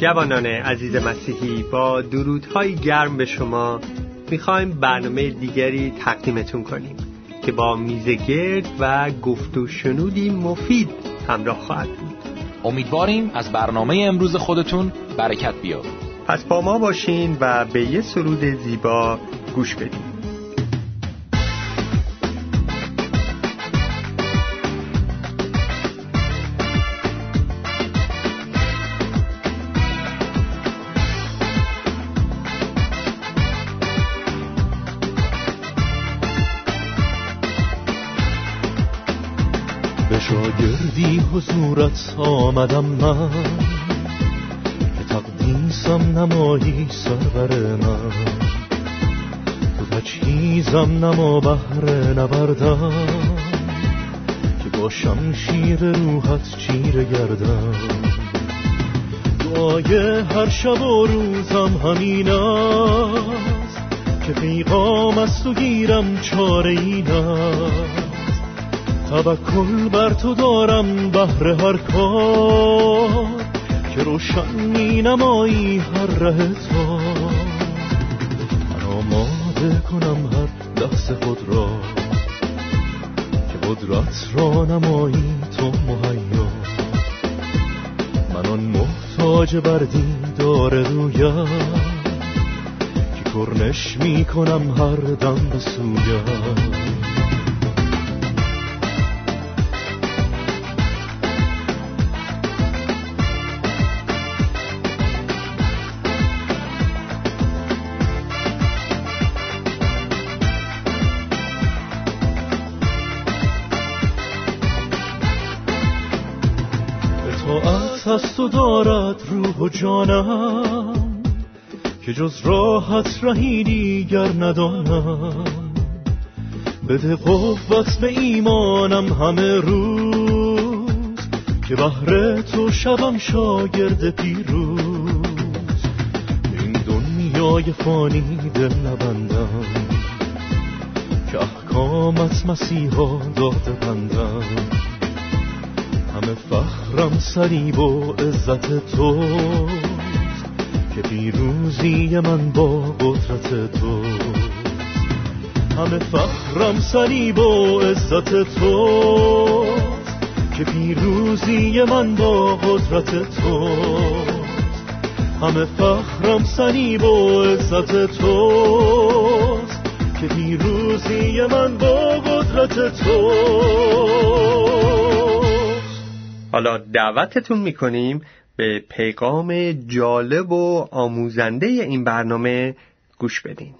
جوانان عزیز مسیحی با درودهای گرم به شما می‌خوایم برنامه دیگری تقدیمتون کنیم که با میزگرد و گفت و شنودی مفید همراه خواهد بود. امیدواریم از برنامه امروز خودتون برکت بیاد پس با ما باشین و به یه سرود زیبا گوش بدین. شاگردی حضورت آمدم من. که تقدیسم نمایی سرور من. تو تجهیزم نما بهر نبردم. که با شمشیر روحت چیر گردم. دعای هر شب و روزم همین است. که پیغام از تو گیرم چاره این توکل بر تو دارم بهر هر کار که روشن می نمایی هر ره تا من آماده کنم هر لحظه خود را که قدرت را نمایی تو مهیا. من آن محتاج بر دار رویم که کرنش می کنم هر دم به سویم تو دارد روح و جانم که جز راحت رهی دیگر ندانم. بده قوت به ایمانم همه روز که بهر تو شبم شاگرد پیروز. این دنیای فانی دل نبندم که احکامت مسیحا داده بندم. همه فخرم سریب و عزت تو که پیروزی من با قدرت تو. همه فخرم سریب و عزت تو که پیروزی من با قدرت تو. همه فخرم سریب و عزت تو که پیروزی من با قدرت تو. حالا دعوتتون می‌کنیم به پیغام جالب و آموزنده این برنامه گوش بدین.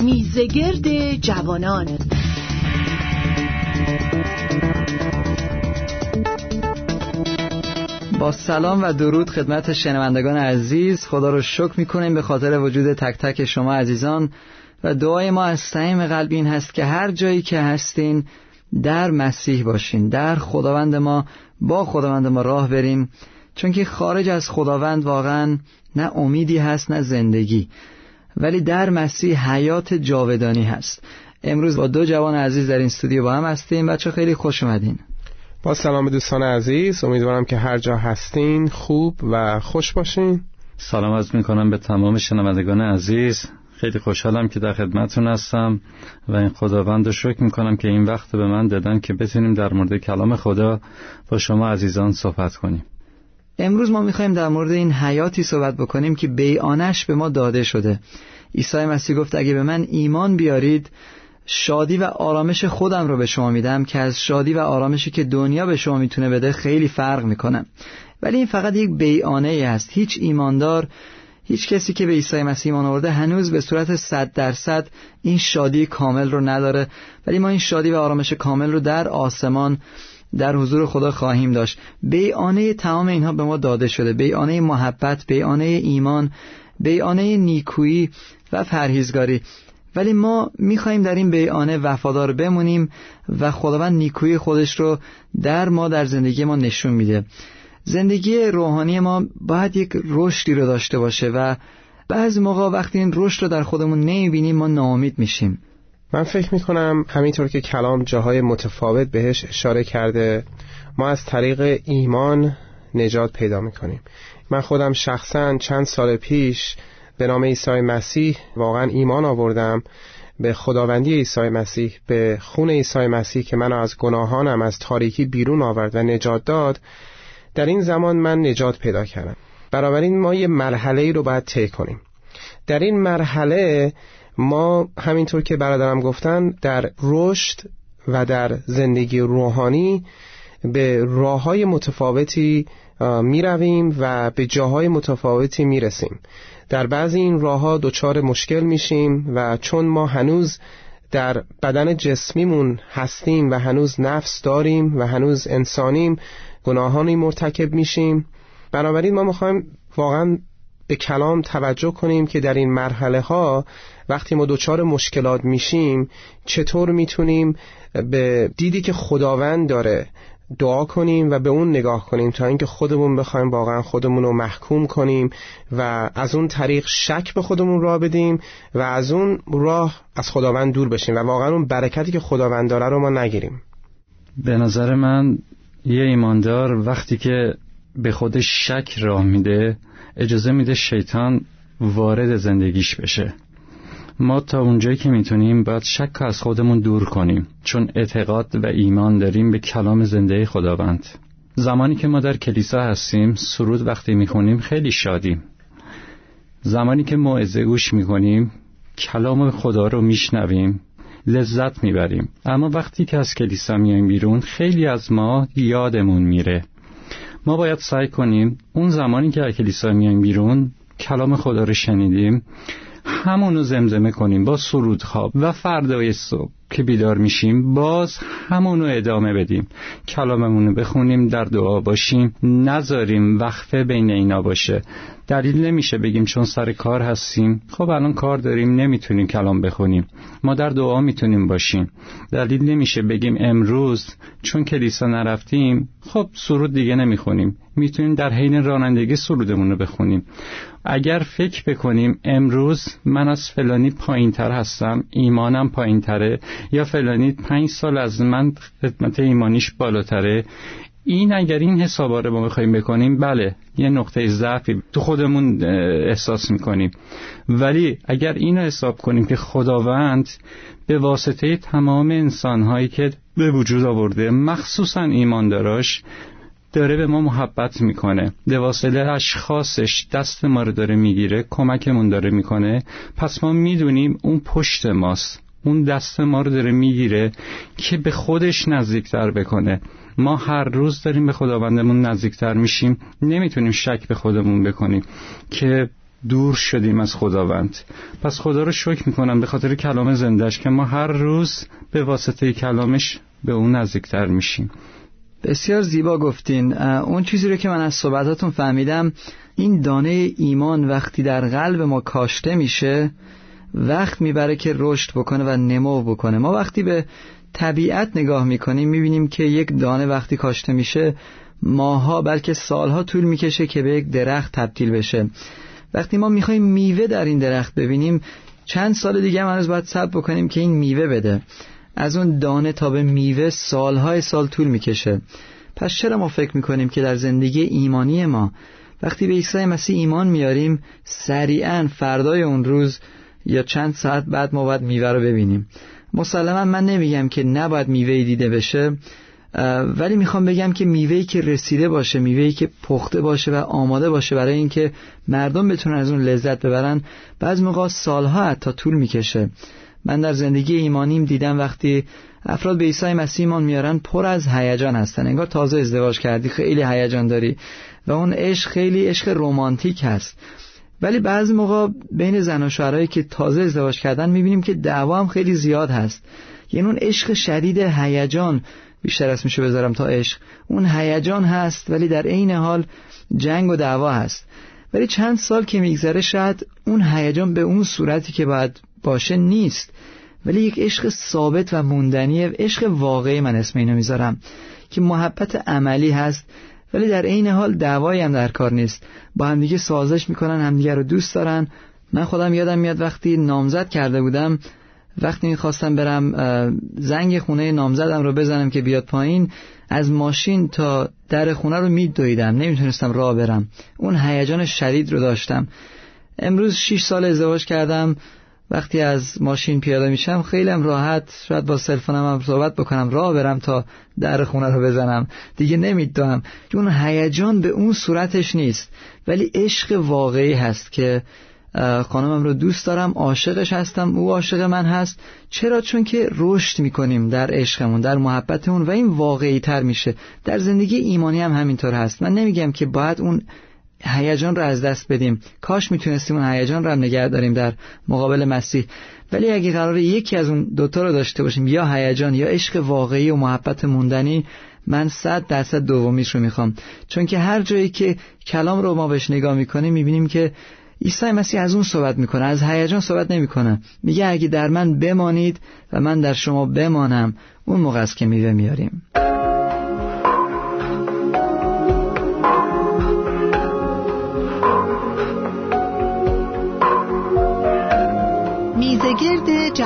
میزگرد جوانان. با سلام و درود خدمت شنوندگان عزیز خدا رو شکر می‌کنیم به خاطر وجود تک تک شما عزیزان. و دعای ما از صمیم قلب این هست که هر جایی که هستین در مسیح باشین در خداوند ما با خداوند ما راه بریم. چون که خارج از خداوند واقعا نه امیدی هست نه زندگی. ولی در مسیح حیات جاودانی هست. امروز با دو جوان عزیز در این استودیو با هم هستیم. بچه خیلی خوش اومدین. با سلام دوستان عزیز. امیدوارم که هر جا هستین خوب و خوش باشین. سلام از می‌کنم به تمام شنوندگان عزیز. خیلی خوشحالم که در خدمتون هستم و این خداوند رو شکر می‌کنم که این وقت به من دادن که بتونیم در مورد کلام خدا با شما عزیزان صحبت کنیم. امروز ما می‌خوایم در مورد این حیاتی صحبت بکنیم که بیانش به ما داده شده. عیسی مسیح گفت اگه به من ایمان بیارید شادی و آرامش خودم رو به شما میدم که از شادی و آرامشی که دنیا به شما می‌تونه بده خیلی فرق می‌کنم ولی این فقط یک بیانه هست. هیچ ایماندار هیچ کسی که به عیسی مسیح ایمان آورده هنوز به صورت صد درصد این شادی کامل رو نداره. ولی ما این شادی و آرامش کامل رو در آسمان در حضور خدا خواهیم داشت. بیانه تمام اینها به ما داده شده. بیانه محبت بیانه ایمان بیانه نیکویی و پرهیزگاری. ولی ما می‌خواهیم در این بیانه وفادار بمونیم و خداوند نیکویی خودش رو در ما در زندگی ما نشون میده. زندگی روحانی ما باید یک رشدی رو داشته باشه و بعضی موقع وقتی این رشد رو در خودمون نمی‌بینیم ما ناامید میشیم. من فکر می‌کنم همینطور که کلام جاهای متفاوت بهش اشاره کرده ما از طریق ایمان نجات پیدا می‌کنیم. من خودم شخصا چند سال پیش به نام عیسی مسیح واقعا ایمان آوردم. به خداوندی عیسی مسیح به خون عیسی مسیح که منو از گناهانم از تاریکی بیرون آورد و نجات داد. در این زمان من نجات پیدا کردم. بنابراین ما یه مرحله ای رو باید طی کنیم. در این مرحله ما همینطور که برادرم گفتن در رشد و در زندگی روحانی به راه های متفاوتی می رویم و به جاهای متفاوتی می رسیم در بعضی این راه ها دچار مشکل میشیم و چون ما هنوز در بدن جسمیمون هستیم و هنوز نفس داریم و هنوز انسانیم گناهانی مرتکب میشیم. بنابراین ما می‌خوایم واقعا به کلام توجه کنیم که در این مرحله ها وقتی ما دچار مشکلات میشیم چطور می‌تونیم به دیدی که خداوند داره دعا کنیم و به اون نگاه کنیم تا اینکه خودمون بخوایم واقعا خودمون رو محکوم کنیم و از اون طریق شک به خودمون راه بدیم و از اون راه از خداوند دور بشیم و واقعا اون برکتی که خداوند داره رو ما نگیریم. به نظر من یه ایماندار وقتی که به خودش شک راه میده اجازه میده شیطان وارد زندگیش بشه. ما تا اونجایی که می‌تونیم باید شک از خودمون دور کنیم چون اعتقاد و ایمان داریم به کلام زنده خداوند. زمانی که ما در کلیسا هستیم سرود وقتی می‌خونیم خیلی شادیم زمانی که موعظه گوش می‌کنیم کلام خدا رو میشنویم. لذت می‌بریم. اما وقتی که از کلیسا میایم بیرون خیلی از ما یادمون میره. ما باید سعی کنیم اون زمانی که از کلیسا میایم بیرون کلام خدا رو شنیدیم همونو زمزمه کنیم با سرودها و فردای صبح. که بیدار میشیم باز همونو ادامه بدیم. کلاممونو بخونیم در دعا باشیم. نذاریم وقفه بین اینا باشه. دلیل نمیشه بگیم چون سر کار هستیم. خب الان کار داریم نمی‌تونیم کلام بخونیم. ما در دعا می‌تونیم باشیم. دلیل نمیشه بگیم امروز چون کلیسا نرفتیم خب سرود دیگه نمی‌خونیم. می‌تونیم در حین رانندگی سرودمون رو بخونیم. اگر فکر بکنیم امروز من از فلانی پایین تر هستم ایمانم پایین تره یا فلانی پنج سال از من خدمت ایمانیش بالاتره. این اگر این حسابا رو ما بخوایم بکنیم بله یه نقطه ضعفی تو خودمون احساس می‌کنیم. ولی اگر اینو حساب کنیم که خداوند به واسطه تمام انسانهایی که به وجود آورده مخصوصا ایمانداراش داره به ما محبت می‌کنه. به واسطه اشخاصش دست ما رو داره می‌گیره کمکمون داره می‌کنه. پس ما می‌دونیم اون پشت ماست. اون دست ما رو داره می‌گیره که به خودش نزدیکتر بکنه. ما هر روز داریم به خداوندمون نزدیکتر میشیم. نمی‌تونیم شک به خودمون بکنیم که دور شدیم از خداوند. پس خدا رو شکر می‌کنم به خاطر کلام زندش که ما هر روز به واسطه کلامش به اون نزدیکتر میشیم. بسیار زیبا گفتین. اون چیزی رو که من از صحبتاتون فهمیدم این دانه ایمان وقتی در قلب ما کاشته میشه وقت می‌بره که رشد بکنه و نمو بکنه. ما وقتی به طبیعت نگاه می‌کنیم می‌بینیم که یک دانه وقتی کاشته میشه ماها بلکه سالها طول می‌کشه که به یک درخت تبدیل بشه. وقتی ما می‌خوایم میوه در این درخت ببینیم چند سال دیگه هم هنوز باید صبر بکنیم که این میوه بده. از اون دانه تا به میوه سالهای سال طول می‌کشه. پس چرا ما فکر می‌کنیم که در زندگی ایمانی ما وقتی به عیسی مسیح ایمان میاریم سریعا فردای اون روز یا چند ساعت بعد ما باید میوه رو ببینیم. مسلما من نمیگم که نباید میوه دیده بشه ولی می‌خوام بگم که میوهی که رسیده باشه میوهی که پخته باشه و آماده باشه برای اینکه مردم بتونن از اون لذت ببرن بعض موقع سالها حتی طول می‌کشه. من در زندگی ایمانیم دیدم وقتی افراد به عیسی مسیح ایمان میارن پر از هیجان هستن. انگار تازه ازدواج کردی خیلی هیجان داری. و اون عشق خیلی عشق رمانتیک هست. ولی بعضی موقع بین زن و شوهرایی که تازه ازدواج کردن می‌بینیم که دعوا هم خیلی زیاد هست. یعنی اون عشق شدید هیجان بیشتر از میشه بذارم تا عشق. اون هیجان هست ولی در عین حال جنگ و دعوا هست. ولی چند سال که میگذره شاید اون هیجان به اون صورتی که باید باشه نیست. ولی یک عشق ثابت و موندنی عشق واقعی من اسم اینو می‌ذارم که محبت عملی هست ولی در عین حال دعوایی هم در کار نیست. با همدیگه سازش می‌کنن همدیگه رو دوست دارن. من خودم یادم میاد وقتی نامزد کرده بودم وقتی می‌خواستم برم زنگ خونه نامزدم رو بزنم که بیاد پایین از ماشین تا در خونه رو میدویدم. نمی‌تونستم راه برم. اون هیجان شدید رو داشتم. امروز 6 سال ازدواج کردم. وقتی از ماشین پیاده میشم خیلی راحت شاید با سلفونم هم صحبت بکنم راه برم تا در خونه رو بزنم. دیگه نمی‌دونم. اون هیجان به اون صورتش نیست. ولی عشق واقعی هست که خانمم رو دوست دارم عاشقش هستم او عاشق من هست. چرا؟ چون که رشد می‌کنیم در عشقمون در محبتمون و این واقعی تر میشه. در زندگی ایمانی هم همینطور هست. من نمیگم که باید اون هیجان رو از دست بدیم. کاش می‌تونستیم اون هیجان رو هم نگه داریم در مقابل مسیح. ولی اگه قرار یکی از اون دوتا رو داشته باشیم یا هیجان یا عشق واقعی و محبت موندنی من صد درصد دومیش رو می‌خوام. چون که هر جایی که کلام رو ما بهش نگاه می‌کنیم می‌بینیم که عیسی مسیح از اون صحبت می‌کنه از هیجان صحبت نمی‌کنه. میگه اگه در من بمانید و من در شما بمانم اون موقع که میوه میاریم.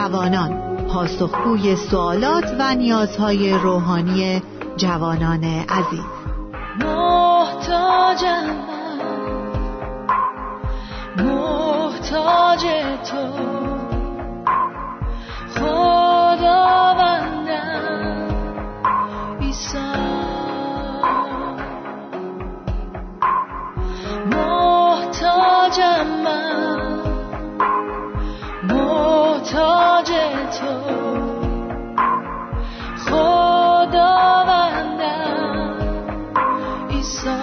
جوانان. پاسخگوی سوالات و نیازهای روحانی جوانان عزیز. محتاجم محتاج تو. محتاج تو. خداوندم ایسا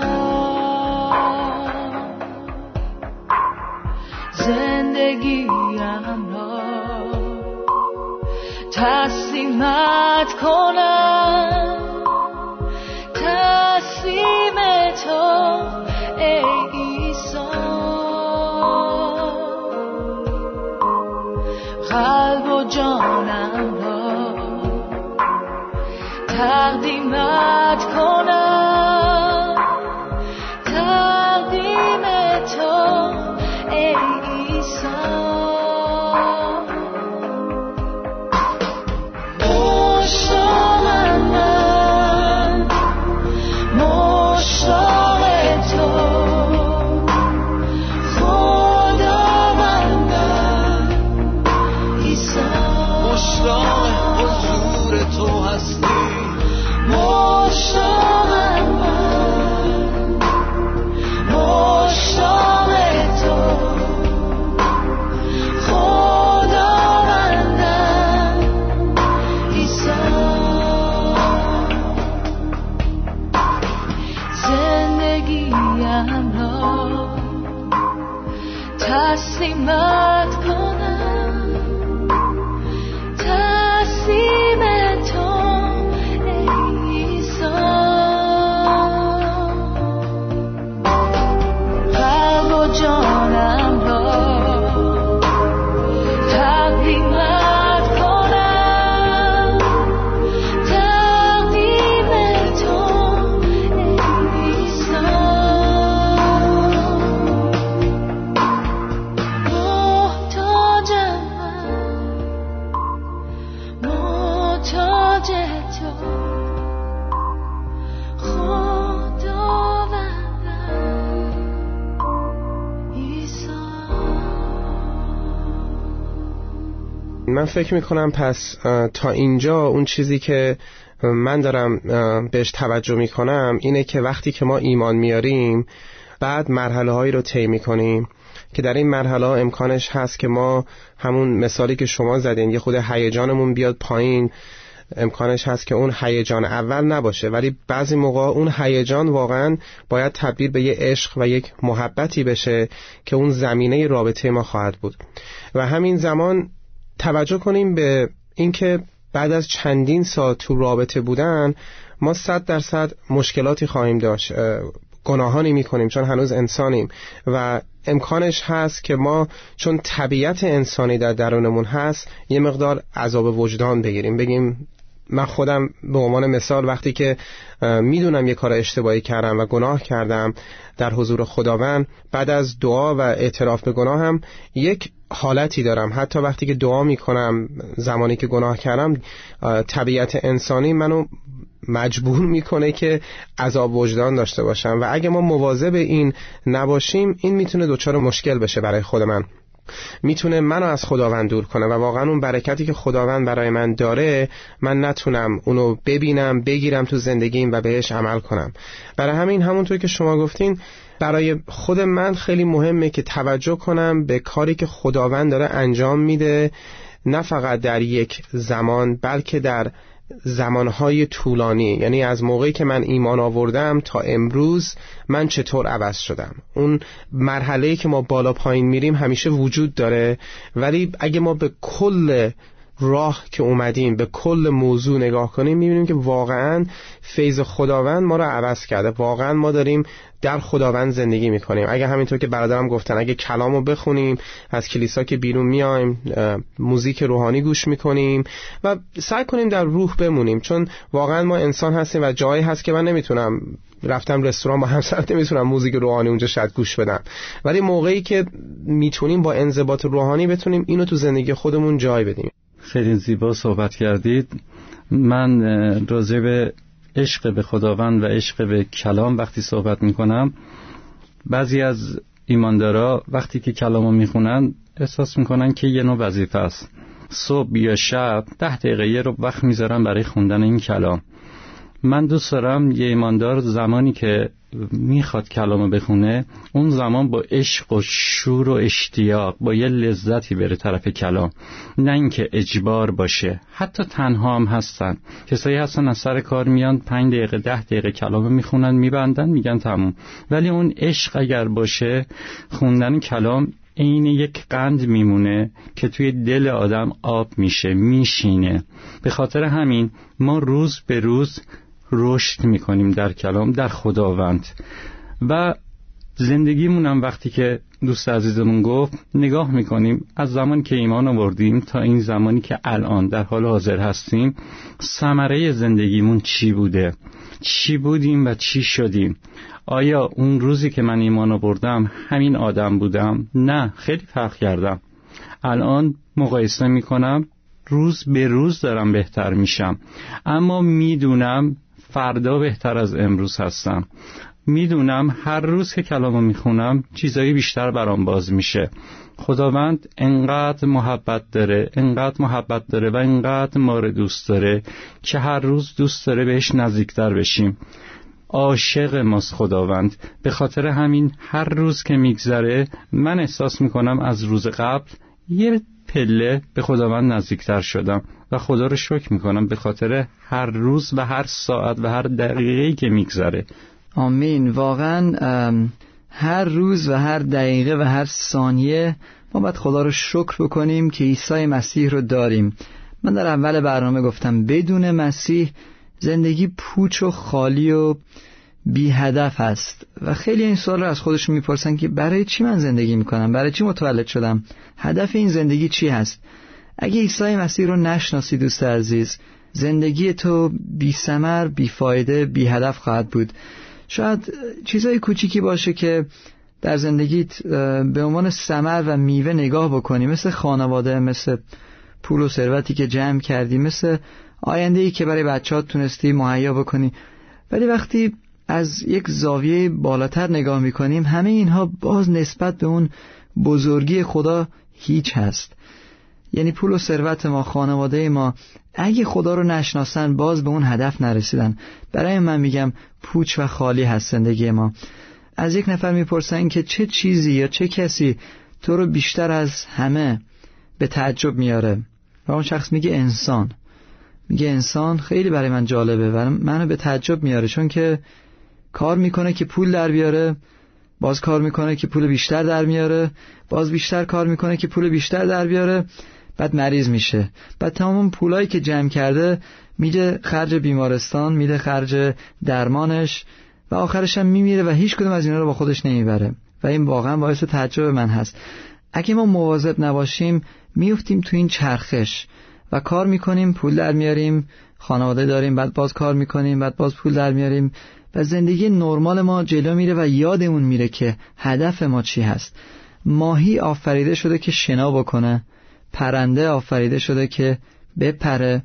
زندگیم را تسلیمت کنم. تسلیم تو ای جانم را تقدیمت کنم. من فکر می‌کنم پس تا اینجا اون چیزی که من دارم بهش توجه می‌کنم اینه که وقتی که ما ایمان میاریم بعد مرحله هایی رو طی می‌کنیم که در این مرحله امکانش هست که ما همون مثالی که شما زدین یه خود هیجانمون بیاد پایین امکانش هست که اون هیجان اول نباشه. ولی بعضی موقع اون هیجان واقعا باید تبدیل به یه عشق و یک محبتی بشه که اون زمینه رابطه ما خواهد بود. و همین زمان توجه کنیم به اینکه بعد از چندین سال تو رابطه بودن ما صد درصد مشکلاتی خواهیم داشت گناهانی می‌کنیم چون هنوز انسانیم و امکانش هست که ما چون طبیعت انسانی در درونمون هست یه مقدار عذاب وجدان بگیریم. بگیم من خودم به عنوان مثال وقتی که می‌دونم یه کار اشتباهی کردم و گناه کردم در حضور خداوند بعد از دعا و اعتراف به گناه هم یک حالتی دارم. حتی وقتی که دعا می‌کنم زمانی که گناه کردم طبیعت انسانی منو مجبور می‌کنه که عذاب وجدان داشته باشم. و اگه ما مواظب این نباشیم این می‌تونه دچار مشکل بشه برای خود من. می‌تونه منو از خداوند دور کنه و واقعا اون برکتی که خداوند برای من داره من نتونم اونو ببینم بگیرم تو زندگیم و بهش عمل کنم. برای همین همونطور که شما گفتین برای خود من خیلی مهمه که توجه کنم به کاری که خداوند داره انجام میده نه فقط در یک زمان بلکه در زمانهای طولانی. یعنی از موقعی که من ایمان آوردم تا امروز من چطور عوض شدم. اون مرحله که ما بالا پایین میریم همیشه وجود داره. ولی اگه ما به کل راه که اومدیم به کل موضوع نگاه کنیم می‌بینیم که واقعا فیض خداوند ما رو عوض کرده. واقعا ما داریم در خداوند زندگی می‌کنیم. اگه همینطور که برادرم گفتن اگه کلامو بخونیم از کلیسا که بیرون میایم موزیک روحانی گوش می‌کنیم و سعی کنیم در روح بمونیم. چون واقعا ما انسان هستیم و جایی هست که من نمی‌تونم رفتم رستوران با همسر نمی‌تونم موزیک روحانی اونجا شاید گوش بدم. ولی موقعی که می‌تونیم با انضباط روحانی بتونیم اینو تو زندگی خودمون جای بدیم. خیلی زیبا صحبت کردید. من راجع به عشق به خداوند و عشق به کلام وقتی صحبت می‌کنم بعضی از ایماندارا وقتی که کلامو می‌خونن احساس می‌کنن که یه نوع وظیفه است. صبح یا شب ده دقیقه رو وقت می‌ذارم برای خوندن این کلام. من دوست دارم یه ایماندار زمانی که می‌خواد کلامو بخونه اون زمان با عشق و شور و اشتیاق با یه لذتی بره طرف کلام. نه اینکه اجبار باشه حتی تنها هم هستن. کسایی هستن از سر کار میان پنج دقیقه ده دقیقه کلامو می‌خونن میبندن میگن تموم. ولی اون عشق اگر باشه خوندن کلام عین یک قند میمونه که توی دل آدم آب میشه میشینه. به خاطر همین ما روز به روز رشد می‌کنیم در کلام در خداوند. و زندگیمون هم وقتی که دوست عزیزمون گفت نگاه می‌کنیم از زمان که ایمان آوردیم تا این زمانی که الان در حال حاضر هستیم ثمره زندگیمون چی بوده؟ چی بودیم و چی شدیم؟ آیا اون روزی که من ایمان آوردم همین آدم بودم؟ نه خیلی فرق کردم. الان مقایسه می‌کنم روز به روز دارم بهتر میشم. اما می‌دونم فردا بهتر از امروز هستم. می‌دونم هر روز که کلامو می‌خونم چیزایی بیشتر برام باز میشه. خداوند انقدر محبت داره انقدر محبت داره و انقدر ما رو دوست داره که هر روز دوست داره بهش نزدیکتر بشیم. عاشق ماست خداوند. به خاطر همین هر روز که میگذره من احساس می‌کنم از روز قبل یه پله به خداوند نزدیکتر شدم و خدا رو شکر می‌کنم به خاطر هر روز و هر ساعت و هر دقیقه که میگذره. آمین. واقعا هر روز و هر دقیقه و هر ثانیه ما باید خدا رو شکر بکنیم که عیسی مسیح رو داریم. من در اول برنامه گفتم بدون مسیح زندگی پوچ و خالی و بی هدف هست. و خیلی این سوال رو از خودشون می‌پرسن که برای چی من زندگی می‌کنم؟ برای چی متولد شدم؟ هدف این زندگی چی هست؟ اگه عیسی مسیح رو نشناسی دوست عزیز زندگی تو بی سمر بی فایده بی هدف خواهد بود. شاید چیزای کوچیکی باشه که در زندگیت به عنوان سمر و میوه نگاه بکنی. مثل خانواده مثل پول و ثروتی که جمع کردی مثل آینده ای که برای بچه تونستی مهیا بکنی. ولی وقتی از یک زاویه بالاتر نگاه می‌کنیم همه اینها باز نسبت به اون بزرگی خدا هیچ هست. یعنی پول و ثروت ما خانواده ما اگه خدا رو نشناسن باز به اون هدف نرسیدن. برای من میگم پوچ و خالی هست زندگی ما. از یک نفر می‌پرسن که چه چیزی یا چه کسی تو رو بیشتر از همه به تعجب میاره؟ و اون شخص میگه انسان. میگه انسان خیلی برای من جالبه و منو به تعجب میاره چون که کار می‌کنه که پول در بیاره باز کار می‌کنه که پول بیشتر در میاره باز بیشتر کار می‌کنه که پول بیشتر در بیاره بعد مریض میشه. بعد تمام اون پولایی که جمع کرده میده خرج بیمارستان میده خرج درمانش و آخرش هم میمیره و هیچ کدوم از اینا رو با خودش نمی‌بره. و این واقعا باعث تعجب من هست. اگه ما مواظب نباشیم میفتیم تو این چرخش و کار می‌کنیم پول در میاریم خانواده داریم بعد باز کار می‌کنیم بعد باز پول در میاریم و زندگی نرمال ما جلو میره و یادمون میره که هدف ما چی هست. ماهی آفریده شده که شنا بکنه پرنده آفریده شده که بپره.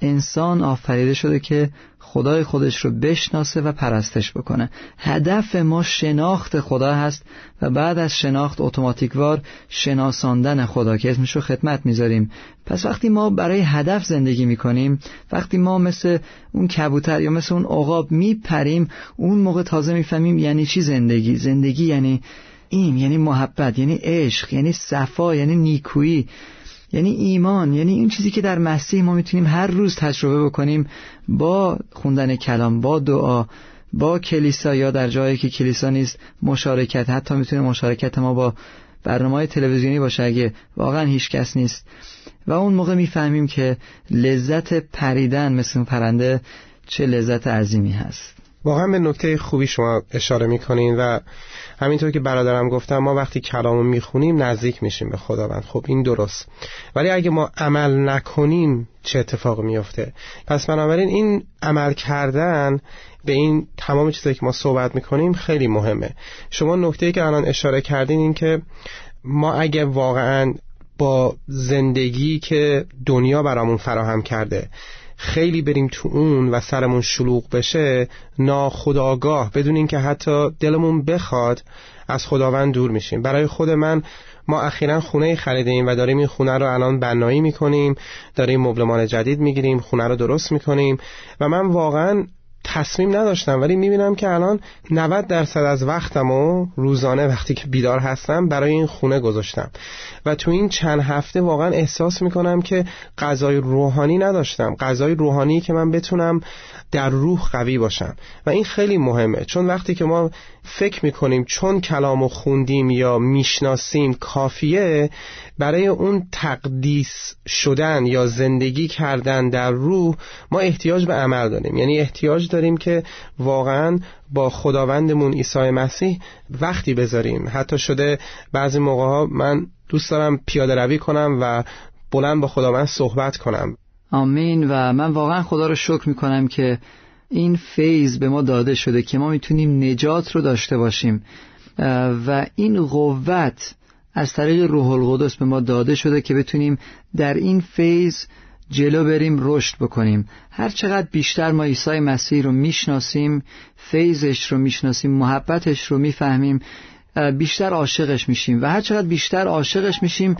انسان آفریده شده که خدای خودش رو بشناسه و پرستش بکنه. هدف ما شناخت خدا هست و بعد از شناخت اتوماتیکوار شناساندن خدا که اسمش رو خدمت می‌ذاریم. پس وقتی ما برای هدف زندگی می‌کنیم وقتی ما مثل اون کبوتر یا مثل اون عقاب میپریم اون موقع تازه می‌فهمیم یعنی چی زندگی؟ زندگی یعنی این یعنی محبت یعنی عشق یعنی صفا یعنی نیکویی. یعنی ایمان یعنی این چیزی که در مسیح ما می‌تونیم هر روز تجربه بکنیم با خوندن کلام با دعا با کلیسا یا در جایی که کلیسا نیست مشارکت حتی می‌تونه مشارکت ما با برنامه تلویزیونی باشه اگه واقعا هیچ کس نیست. و اون موقع می‌فهمیم که لذت پریدن مثل پرنده چه لذت عظیمی هست. واقعا به نکته خوبی شما اشاره می‌کنین و همینطور که برادرم گفتم ما وقتی کلامو می‌خونیم نزدیک میشیم به خداوند. خب این درست. ولی اگه ما عمل نکنیم چه اتفاق میفته پس بنابراین این عمل کردن به این تمام چیزایی که ما صحبت می‌کنیم خیلی مهمه. شما نکته که الان اشاره کردین این که ما اگه واقعا با زندگی که دنیا برامون فراهم کرده خیلی بریم تو اون و سرمون شلوغ بشه ناخداگاه بدون اینکه حتی دلمون بخواد از خداوند دور میشیم. برای خود من ما اخیرا خونه خریدیم و داریم این خونه رو الان بنایی می‌کنیم داریم مبلمان جدید می‌گیریم خونه رو درست می‌کنیم و من واقعا تصمیم نداشتم ولی می‌بینم که الان 90 درصد از وقتم و روزانه وقتی که بیدار هستم برای این خونه گذاشتم. و تو این چند هفته واقعا احساس می‌کنم که غذای روحانی نداشتم. غذای روحانی که من بتونم در روح قوی باشم و این خیلی مهمه. چون وقتی که ما فکر می‌کنیم چون کلامو خوندیم یا می‌شناسیم کافیه برای اون تقدیس شدن یا زندگی کردن در روح ما احتیاج به عمل داریم. یعنی احتیاج داریم که واقعا با خداوندمون عیسی مسیح وقتی بذاریم. حتی شده بعضی موقع ها من دوست دارم پیاده روی کنم و بلند با خداوند صحبت کنم. آمین. و من واقعا خدا رو شکر می‌کنم که این فیض به ما داده شده که ما می‌تونیم نجات رو داشته باشیم. و این قوت از طریق روح القدس به ما داده شده که بتونیم در این فیض جلو بریم رشد بکنیم. هر چقدر بیشتر ما عیسی مسیح رو می‌شناسیم فیضش رو می‌شناسیم محبتش رو می‌فهمیم بیشتر عاشقش میشیم. و هر چقدر بیشتر عاشقش میشیم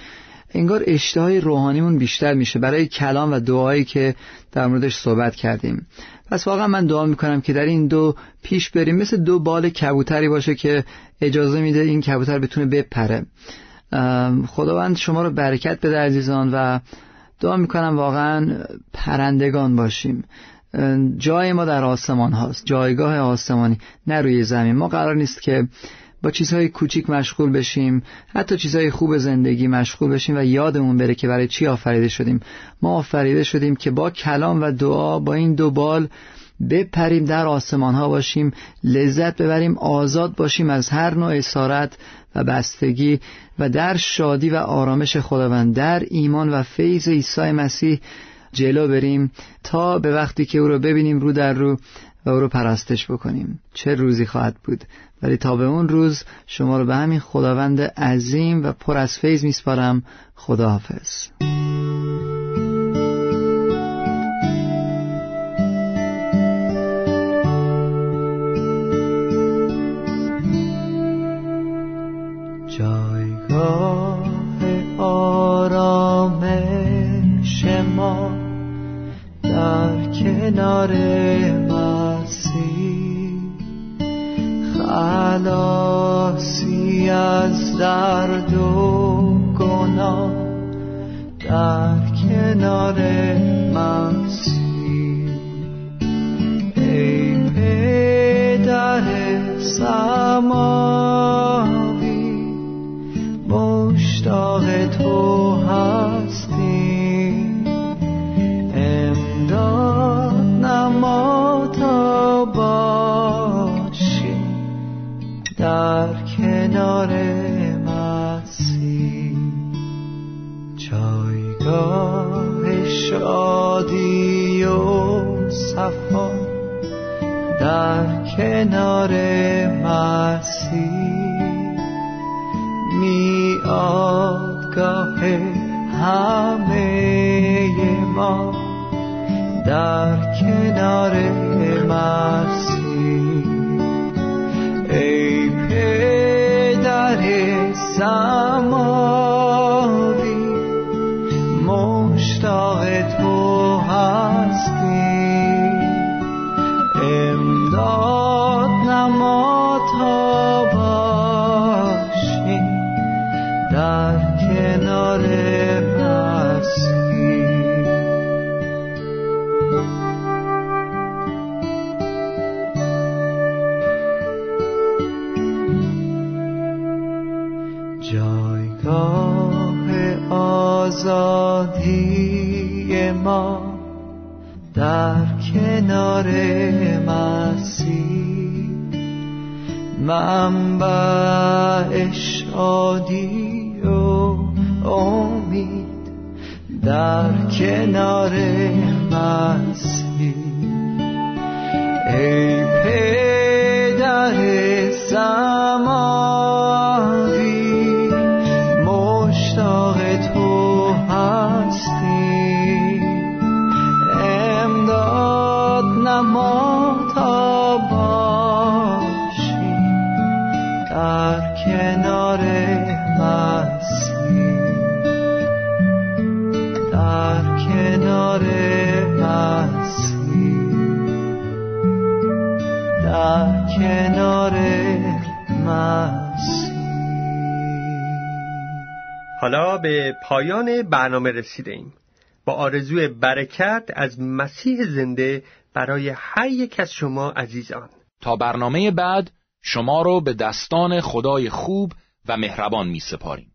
انگار اشتهای روحانیمون بیشتر میشه برای کلام و دعایی که در موردش صحبت کردیم. پس واقعا من دعا می‌کنم که در این دو پیش بریم. مثل دو بال کبوتری باشه که اجازه میده این کبوتر بتونه بپره. خداوند شما رو برکت بده عزیزان و دعا می‌کنم واقعا پرندگان باشیم. جای ما در آسمان هاست. جایگاه آسمانی نه روی زمین. ما قرار نیست که با چیزهای کوچیک مشغول بشیم حتی چیزهای خوب زندگی مشغول بشیم و یادمون بره که برای چی آفریده شدیم. ما آفریده شدیم که با کلام و دعا با این دو بال بپریم در آسمان ها باشیم لذت ببریم آزاد باشیم از هر نوع اسارت و بستگی و در شادی و آرامش خداوند در ایمان و فیض عیسی مسیح جلو بریم تا به وقتی که او رو ببینیم رو در رو او رو پرستش بکنیم. چه روزی خواهد بود. ولی تا به اون روز شما رو به همین خداوند عظیم و پر از فیض میسپارم. خداحافظ. کنار خلاصی از درد و گناه در کنار کنار به پایان برنامه رسیده ایم با آرزوی برکت از مسیح زنده برای هر یک از شما عزیزان تا برنامه بعد شما رو به دستان خدای خوب و مهربان می سپاریم.